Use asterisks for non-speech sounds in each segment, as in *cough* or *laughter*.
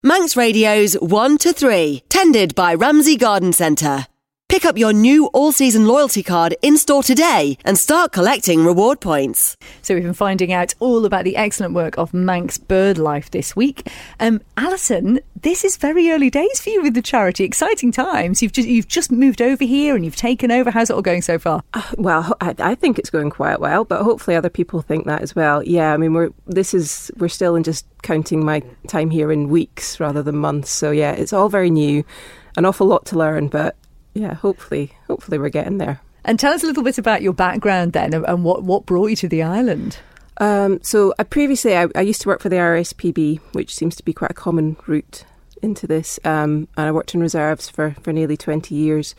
Manx Radio's 1 to 3, tended by Ramsey Garden Centre. Pick up your new all season loyalty card in store today and start collecting reward points. So, we've been finding out all about the excellent work of Manx BirdLife this week. Um, Allison, this is very early days for you with the charity. Exciting times. You've just you've just moved over here and you've taken over. How's it all going so far? Uh, well, I, I, think it's going quite well, but hopefully other people think that as well. Yeah, I mean, we're this is we're still in just counting my time here in weeks rather than months. So yeah, it's all very new, an awful lot to learn, but yeah, hopefully, hopefully we're getting there. And tell us a little bit about your background then, and what what brought you to the island. Um, so I previously I, I, used to work for the RSPB, which seems to be quite a common route into this, um, and I worked in reserves for for nearly twenty years.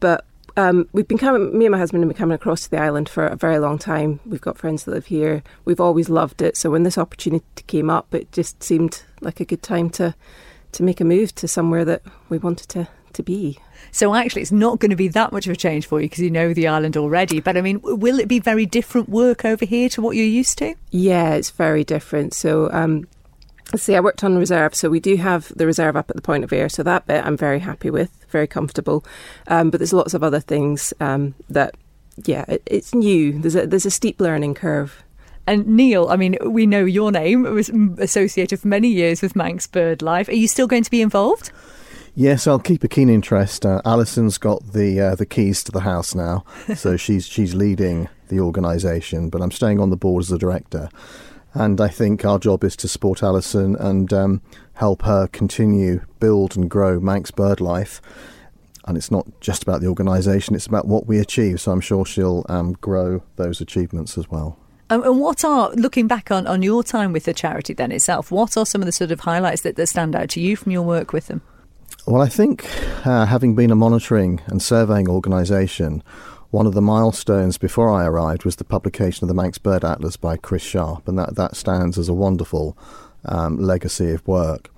But um, we've been coming, me and my husband have been coming across to the island for a very long time. We've got friends that live here. We've always loved it. So when this opportunity came up, it just seemed like a good time to to make a move to somewhere that we wanted to to be. So actually, it's not going to be that much of a change for you because you know the island already. But I mean, will it be very different work over here to what you're used to? Yeah, it's very different. So. Um, Let's see, I worked on reserve, so we do have the reserve up at the point of Ayre, so that bit I'm very happy with, very comfortable. Um, but there's lots of other things um, that, yeah, it, it's new. There's a there's a steep learning curve. And Neil, I mean, we know your name was associated for many years with Manx Bird Life. Are you still going to be involved? Yes, I'll keep a keen interest. Uh, Allison's got the uh, the keys to the house now, *laughs* so she's she's leading the organisation. But I'm staying on the board as a director, and I think our job is to support Allison and um, help her continue build and grow Manx BirdLife. And it's not just about the organisation; it's about what we achieve. So I'm sure she'll um, grow those achievements as well. Um, and what are, looking back on, on your time with the charity then itself, what are some of the sort of highlights that, that stand out to you from your work with them? Well, I think uh, having been a monitoring and surveying organisation, one of the milestones before I arrived was the publication of the Manx Bird Atlas by Chris Sharpe, and that, that stands as a wonderful um, legacy of work.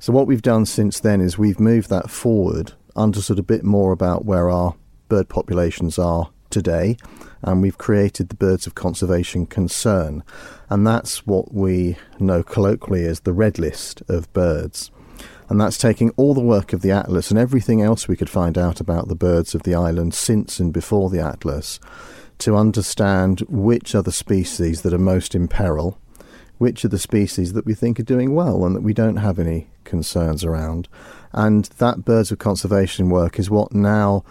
So, what we've done since then is we've moved that forward, understood a bit more about where our bird populations are today, and we've created the Birds of Conservation Concern, and that's what we know colloquially as the red list of birds and that's taking all the work of the Atlas and everything else we could find out about the birds of the island since and before the Atlas to understand which are the species that are most in peril, which are the species that we think are doing well and that we don't have any concerns around. And that birds of conservation work is what now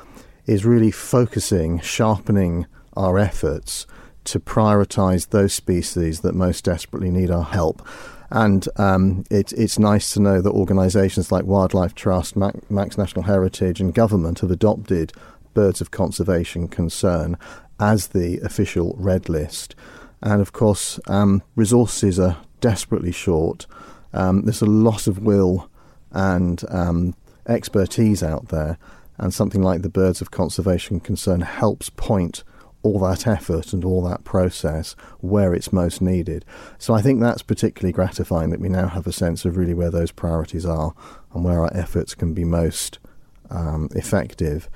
is really focusing, sharpening our efforts to prioritise those species that most desperately need our help. And um, it, it's nice to know that organisations like Wildlife Trust, Manx National Heritage, and government have adopted birds of conservation concern as the official red list. And of course, um, resources are desperately short. Um, there's a lot of will and um, expertise out there, and something like the Birds of Conservation Concern helps point all that effort and all that process where it's most needed. So I think that's particularly gratifying that we now have a sense of really where those priorities are and where our efforts can be most um, effective.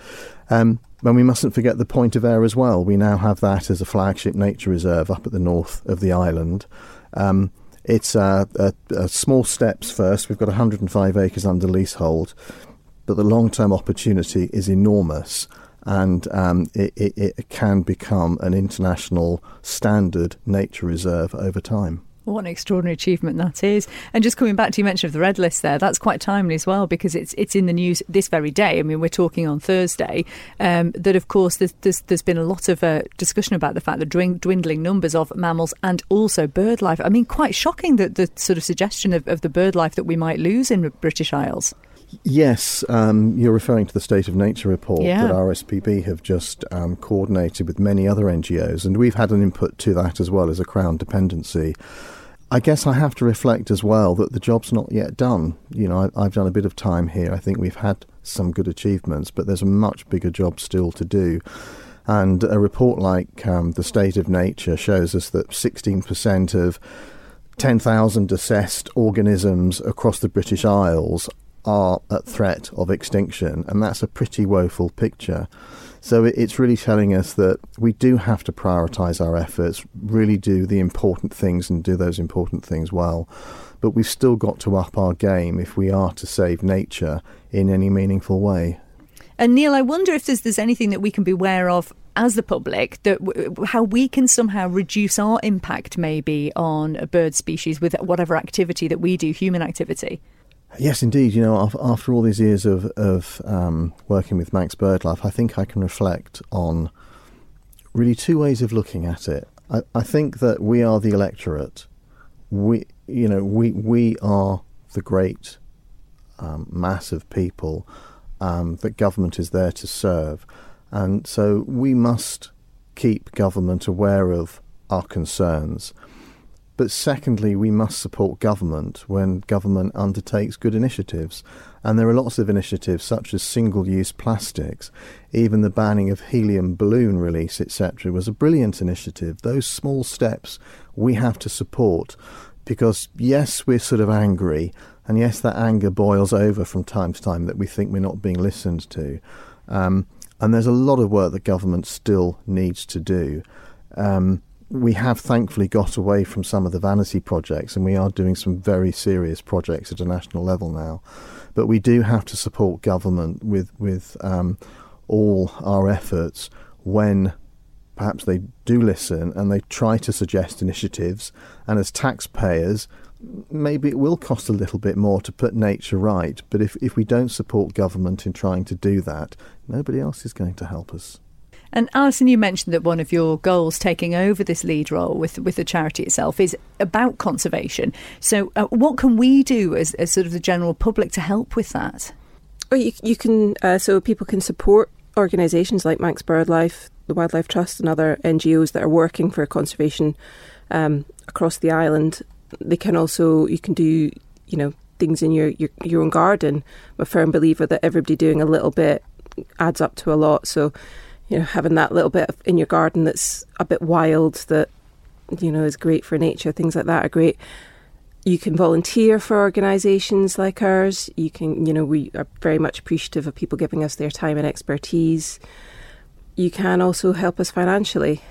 Um, and we mustn't forget the point of Ayre as well. We now have that as a flagship nature reserve up at the north of the island. Um, it's uh, a, a small steps first. We've got 105 acres under leasehold, but the long term opportunity is enormous and um, it, it, it can become an international standard nature reserve over time. What an extraordinary achievement that is. And just coming back to your mention of the red list there, that's quite timely as well because it's it's in the news this very day. I mean, we're talking on Thursday. Um, that of course there's, there's, there's been a lot of uh, discussion about the fact that dwindling numbers of mammals and also bird life. I mean, quite shocking that the sort of suggestion of, of the bird life that we might lose in British Isles. Yes, um, you're referring to the State of Nature report yeah. that RSPB have just um, coordinated with many other NGOs, and we've had an input to that as well as a Crown dependency. I guess I have to reflect as well that the job's not yet done. You know, I, have done a bit of time here. I think we've had some good achievements, but there's a much bigger job still to do. And a report like um, the State of Nature shows us that 16% of 10,000 assessed organisms across the British Isles are at threat of extinction, and that's a pretty woeful picture. So it's really telling us that we do have to prioritise our efforts, really do the important things and do those important things well. But we've still got to up our game if we are to save nature in any meaningful way. And Neil, I wonder if there's, there's anything that we can be aware of as the public that w- how we can somehow reduce our impact maybe on a bird species with whatever activity that we do, human activity. Yes, indeed. You know, after all these years of, of um, working with Manx BirdLife, I think I can reflect on really two ways of looking at it. I, I think that we are the electorate. We, you know, we we are the great um, mass of people um, that government is there to serve. And so we must keep government aware of our concerns. But secondly, we must support government when government undertakes good initiatives. And there are lots of initiatives such as single use plastics, even the banning of helium balloon release, etc., was a brilliant initiative. Those small steps we have to support because, yes, we're sort of angry, and yes, that anger boils over from time to time that we think we're not being listened to. Um, and there's a lot of work that government still needs to do. Um, we have thankfully got away from some of the vanity projects, and we are doing some very serious projects at a national level now. But we do have to support government with with um, all our efforts when perhaps they do listen and they try to suggest initiatives. And as taxpayers, maybe it will cost a little bit more to put nature right, but if, if we don't support government in trying to do that, nobody else is going to help us. And Allison, you mentioned that one of your goals taking over this lead role with with the charity itself is about conservation. So, uh, what can we do as, as, sort of the general public to help with that? Well, you, you can uh, so people can support organisations like Manx BirdLife, the Wildlife Trust, and other NGOs that are working for conservation um, across the island they can also you can do you know things in your, your your own garden. I'm a firm believer that everybody doing a little bit adds up to a lot. So you know having that little bit in your garden that's a bit wild that you know is great for nature. Things like that are great. You can volunteer for organisations like ours. You can, you know, we are very much appreciative of people giving us their time and expertise. You can also help us financially.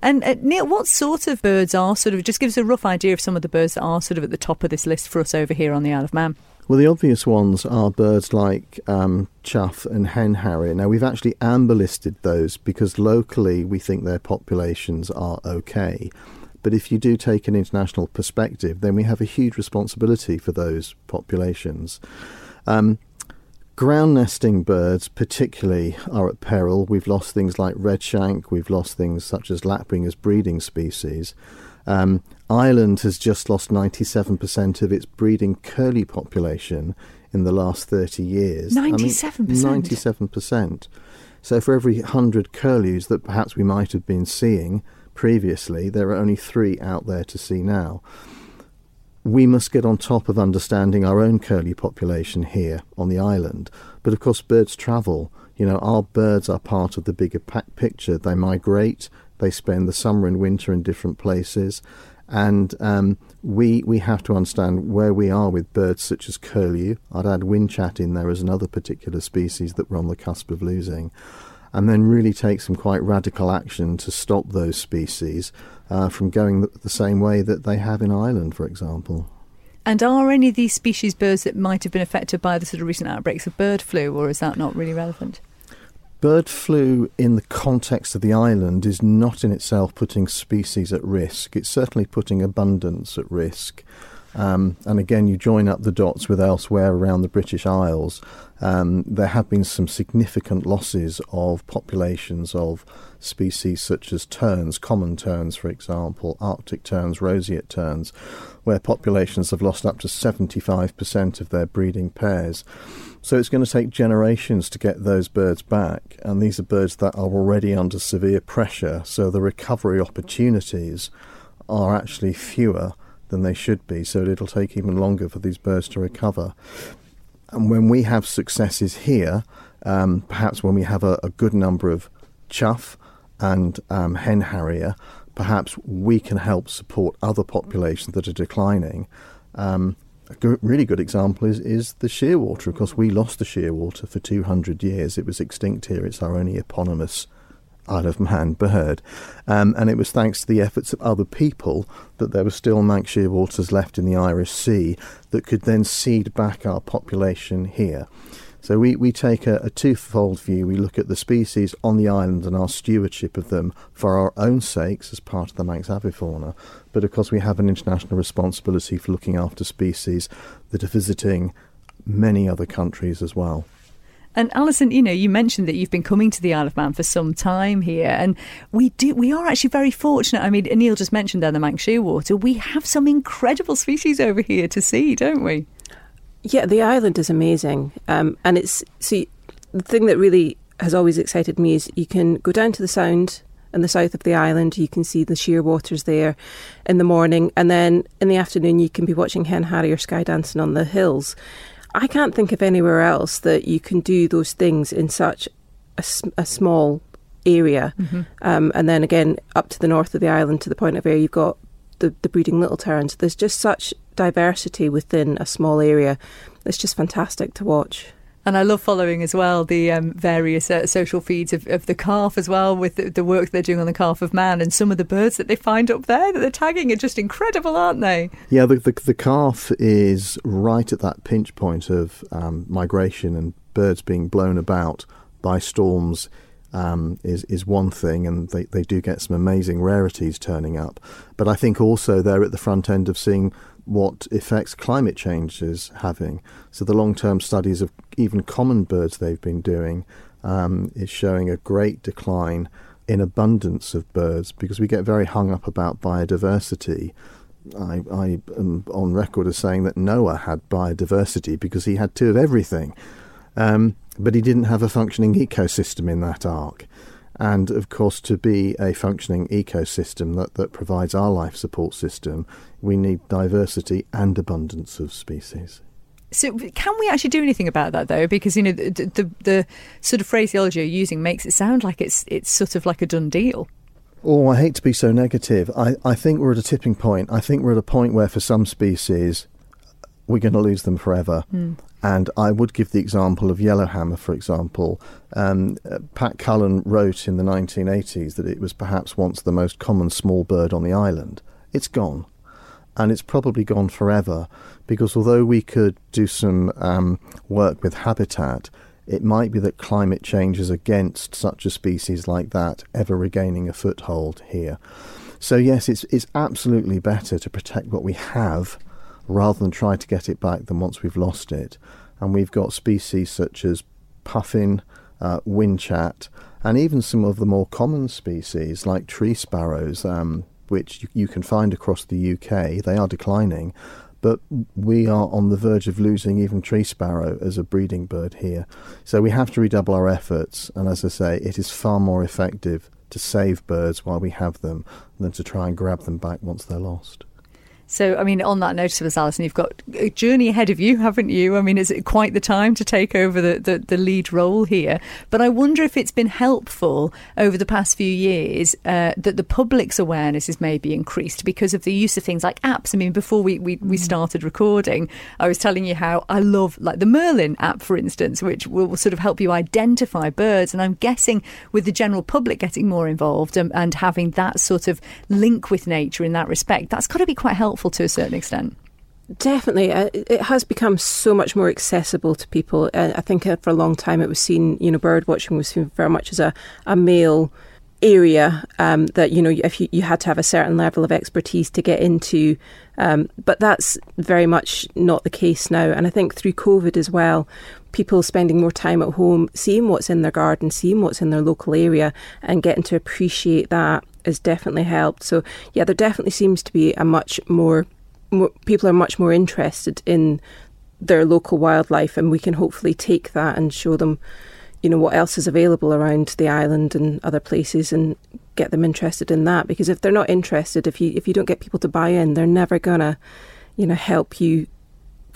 And uh, Neil, what sort of birds are sort of, just give us a rough idea of some of the birds that are sort of at the top of this list for us over here on the Isle of Man. Well, the obvious ones are birds like um, and hen harrier. Now, we've actually amber listed those because locally we think their populations are okay. But if you do take an international perspective, then we have a huge responsibility for those populations. Um, Ground nesting birds, particularly, are at peril. We've lost things like redshank, we've lost things such as lapwing as breeding species. Um, Ireland has just lost 97% of its breeding curlew population in the last 30 years. 97%? I mean, 97%. So for every 100 curlews that perhaps we might have been seeing previously, there are only three out there to see now we must get on top of understanding our own curlew population here on the island. But of course, birds travel. You know, our birds are part of the bigger picture. They migrate, they spend the summer and winter in different places, and um, we we have to understand where we are with birds such as curlew. I'd add whinchat in there as another particular species that we're on the cusp of losing, and then really take some quite radical action to stop those species uh, from going the same way that they have in Ireland, for example. And are any of these species birds that might have been affected by the sort of recent outbreaks of bird flu, or is that not really relevant? Bird flu, in the context of the island, is not in itself putting species at risk. It's certainly putting abundance at risk. Um, and again, you join up the dots with elsewhere around the British Isles. Um, there have been some significant losses of populations of species such as terns, common terns, for example, Arctic terns, roseate terns, where populations have lost up to 75% of their breeding pairs. So it's going to take generations to get those birds back, and these are birds that are already under severe pressure, so the recovery opportunities are actually fewer than they should be, so it'll take even longer for these birds to recover. And when we have successes here, um, perhaps when we have a, a, good number of chough and um, hen harrier, perhaps we can help support other populations that are declining. Um, a good, really good example is, is the shearwater. Of course, we lost the shearwater for 200 years. It was extinct here. It's our only eponymous Isle of Man bird. Um, and it was thanks to the efforts of other people that there were still Manx shearwaters left in the Irish Sea that could then seed back our population here. So we, we take a, a twofold view. We look at the species on the island and our stewardship of them for our own sakes as part of the Manx avifauna, but of course we have an international responsibility for looking after species that are visiting many other countries as well. And Allison, you know, you mentioned that you've been coming to the Isle of Man for some time here, and we do. We are actually very fortunate. I mean, Neil just mentioned there the Manx shearwater. We have some incredible species over here to see, don't we? Yeah, the island is amazing, um, and it's see the thing that really has always excited me is you can go down to the Sound in the south of the island. You can see the shearwaters there in the morning, and then in the afternoon you can be watching hen harrier sky dancing on the hills. I can't think of anywhere else that you can do those things in such a, a small area. Mm-hmm. Um, and then again, up to the north of the island to the point of where you've got the, the breeding little terns. There's just such diversity within a small area. It's just fantastic to watch. And I love following as well the um, various uh, social feeds of, of, the calf as well, with the, the, work they're doing on the calf of man, and some of the birds that they find up there that they're tagging are just incredible, aren't they? Yeah, the, the, the calf is right at that pinch point of um, migration and birds being blown about by storms. Um, is is one thing, and they, they do get some amazing rarities turning up. But I think also they're at the front end of seeing what effects climate change is having. So the long-term studies of even common birds they've been doing um, is showing a great decline in abundance of birds because we get very hung up about biodiversity. I, I am on record as saying that Noah had biodiversity because he had two of everything, um, but he didn't have a functioning ecosystem in that ark. And of course, to be a functioning ecosystem that, that provides our life support system, we need diversity and abundance of species. So, can we actually do anything about that though? Because you know the, the, the sort of phraseology you're using makes it sound like it's it's sort of like a done deal. Oh, I hate to be so negative. I, I think we're at a tipping point. I think we're at a point where, for some species, we're going to lose them forever. Mm. And I would give the example of yellowhammer, for example. Um, uh, Pat Cullen wrote in the 1980s that it was perhaps once the most common small bird on the island. It's gone. And it's probably gone forever because although we could do some um, work with habitat, it might be that climate change is against such a species like that ever regaining a foothold here. So, yes, it's, it's absolutely better to protect what we have rather than try to get it back than once we've lost it. And we've got species such as puffin, uh, whinchat, and even some of the more common species like tree sparrows, um, which you, you, can find across the UK. They are declining, but we are on the verge of losing even tree sparrow as a breeding bird here. So we have to redouble our efforts. And as I say, it is far more effective to save birds while we have them than to try and grab them back once they're lost. So, I mean, on that note, of us, Allison, you've got a journey ahead of you, haven't you? I mean, is it quite the time to take over the, the, the lead role here? But I wonder if it's been helpful over the past few years uh, that the public's awareness is maybe increased because of the use of things like apps. I mean, before we, we, we mm. started recording, I was telling you how I love, like the Merlin app, for instance, which will sort of help you identify birds. And I'm guessing with the general public getting more involved and, and having that sort of link with nature in that respect, that's got to be quite helpful helpful to a certain extent. Definitely, uh, it has become so much more accessible to people. Uh, I think uh, for a long time it was seen, you know, bird watching was seen very much as a, a male area um, that you know if you, you had to have a certain level of expertise to get into um, but that's very much not the case now and i think through covid as well people spending more time at home seeing what's in their garden seeing what's in their local area and getting to appreciate that has definitely helped. So yeah, there definitely seems to be a much more, more people are much more interested in their local wildlife, and we can hopefully take that and show them, you know, what else is available around the island and other places, and get them interested in that. Because if they're not interested, if you if you don't get people to buy in, they're never gonna, you know, help you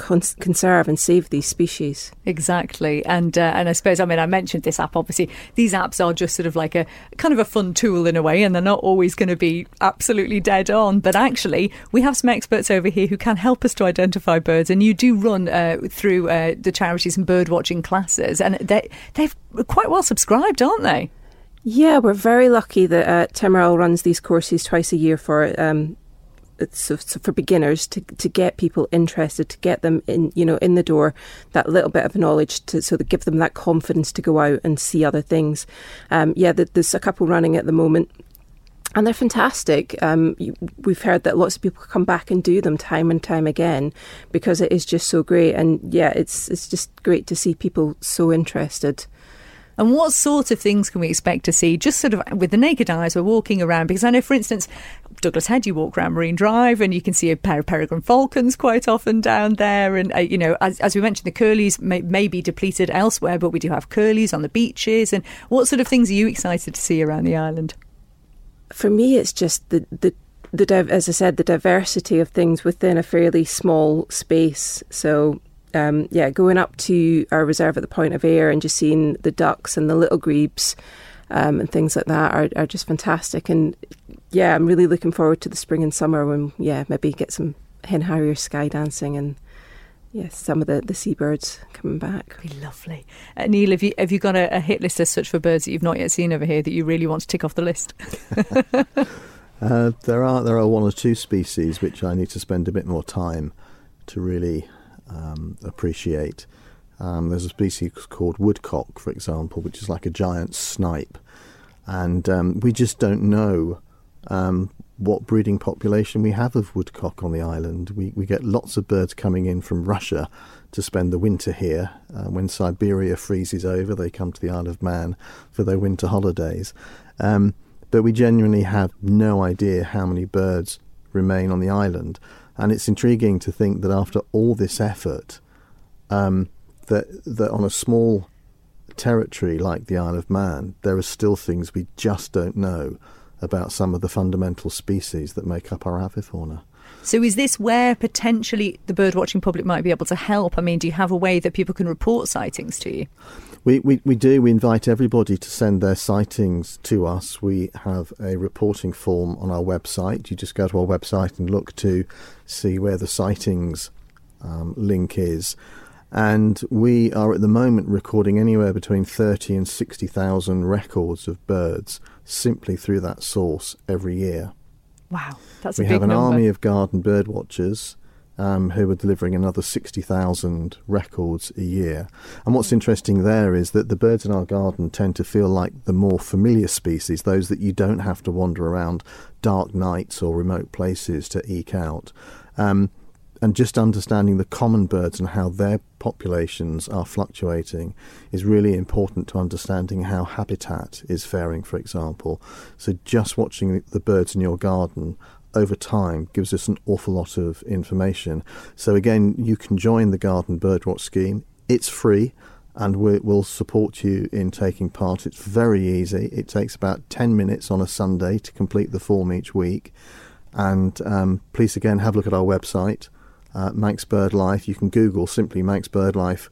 cons- conserve and save these species. Exactly, and uh, and I suppose I mean I mentioned this app. Obviously, these apps are just sort of like a kind of a fun tool in a way, and they're not always going to be absolutely dead on. But actually, we have some experts over here who can help us to identify birds, and you do run uh, through uh, the charities and bird watching classes, and they they've quite well subscribed, aren't they? Yeah, we're very lucky that uh, Timarol runs these courses twice a year for um, so, so for beginners to to get people interested, to get them in, you know, in the door, that little bit of knowledge to so give them that confidence to go out and see other things. Um, yeah, there's a couple running at the moment. And they're fantastic. Um, we've heard that lots of people come back and do them time and time again because it is just so great. And yeah, it's it's just great to see people so interested. And what sort of things can we expect to see just sort of with the naked eyes we're walking around? Because I know, for instance, Douglas Head, you walk around Marine Drive and you can see a pair of peregrine falcons quite often down there. And, uh, you know, as, as, we mentioned, the curlews may, may, be depleted elsewhere, but we do have curlews on the beaches. And what sort of things are you excited to see around the island? For me, it's just the, the the as I said, the diversity of things within a fairly small space. So um, yeah, going up to our reserve at the Point of Ayre and just seeing the ducks and the little grebes um, and things like that are, are just fantastic. And yeah, I'm really looking forward to the spring and summer when, yeah, maybe get some hen harrier sky dancing and yes, some of the, the seabirds coming back. Be lovely. Uh, Neil, have you have you got a, a, hit list as such for birds that you've not yet seen over here that you really want to tick off the list? *laughs* *laughs* uh, there are there are one or two species which I need to spend a bit more time to really um, appreciate. Um, there's a species called woodcock, for example, which is like a giant snipe, and um, we just don't know um, what breeding population we have of woodcock on the island. We we get lots of birds coming in from Russia to spend the winter here. Uh, when Siberia freezes over, they come to the Isle of Man for their winter holidays. Um, but we genuinely have no idea how many birds remain on the island. And it's intriguing to think that after all this effort, um, that that on a small territory like the Isle of Man, there are still things we just don't know about some of the fundamental species that make up our avifauna. So, is this where potentially the birdwatching public might be able to help? I mean, do you have a way that people can report sightings to you? We, we, we do. We invite everybody to send their sightings to us. We have a reporting form on our website. You just go to our website and look to see where the sightings um, link is. And we are at the moment recording anywhere between 30 and 60,000 records of birds simply through that source every year. Wow, that's we a big have an number. army of garden bird watchers um, who are delivering another 60,000 records a year. And what's interesting there is that the birds in our garden tend to feel like the more familiar species, those that you don't have to wander around dark nights or remote places to eke out. Um, and just understanding the common birds and how their populations are fluctuating is really important to understanding how habitat is faring, for example. So, just watching the birds in your garden over time gives us an awful lot of information. So, again, you can join the Garden Birdwatch scheme. It's free and we will support you in taking part. It's very easy. It takes about 10 minutes on a Sunday to complete the form each week. And um, please, again, have a look at our website, uh, Manx BirdLife. You can Google simply Manx BirdLife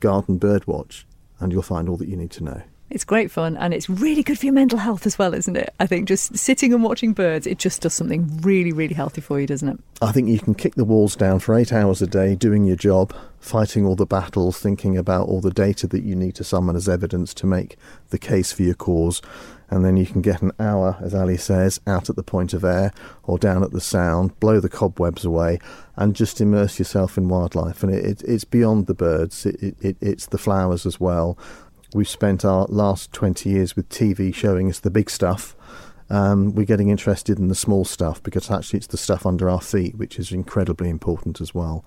Garden Birdwatch, and you'll find all that you need to know. It's great fun and it's really good for your mental health as well, isn't it? I think just sitting and watching birds, it just does something really, really healthy for you, doesn't it? I think you can kick the walls down for eight hours a day doing your job, fighting all the battles, thinking about all the data that you need to summon as evidence to make the case for your cause. And then you can get an hour, as Ali says, out at the Point of Ayre or down at the Sound, blow the cobwebs away, and just immerse yourself in wildlife. And it, it, it's beyond the birds, it, it's the flowers as well We've spent our last 20 years with TV showing us the big stuff. Um, we're getting interested in the small stuff because actually it's the stuff under our feet which is incredibly important as well.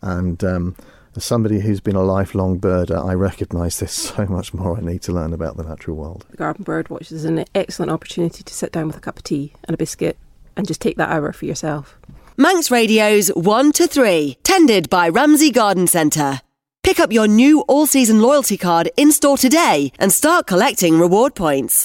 And um, as somebody who's been a lifelong birder, I recognise there's *laughs* so much more I need to learn about the natural world. The Garden Bird Watch is an excellent opportunity to sit down with a cup of tea and a biscuit and just take that hour for yourself. Manx Radio's 1 to 3, tended by Ramsey Garden Centre. Pick up your new all season loyalty card in store today and start collecting reward points.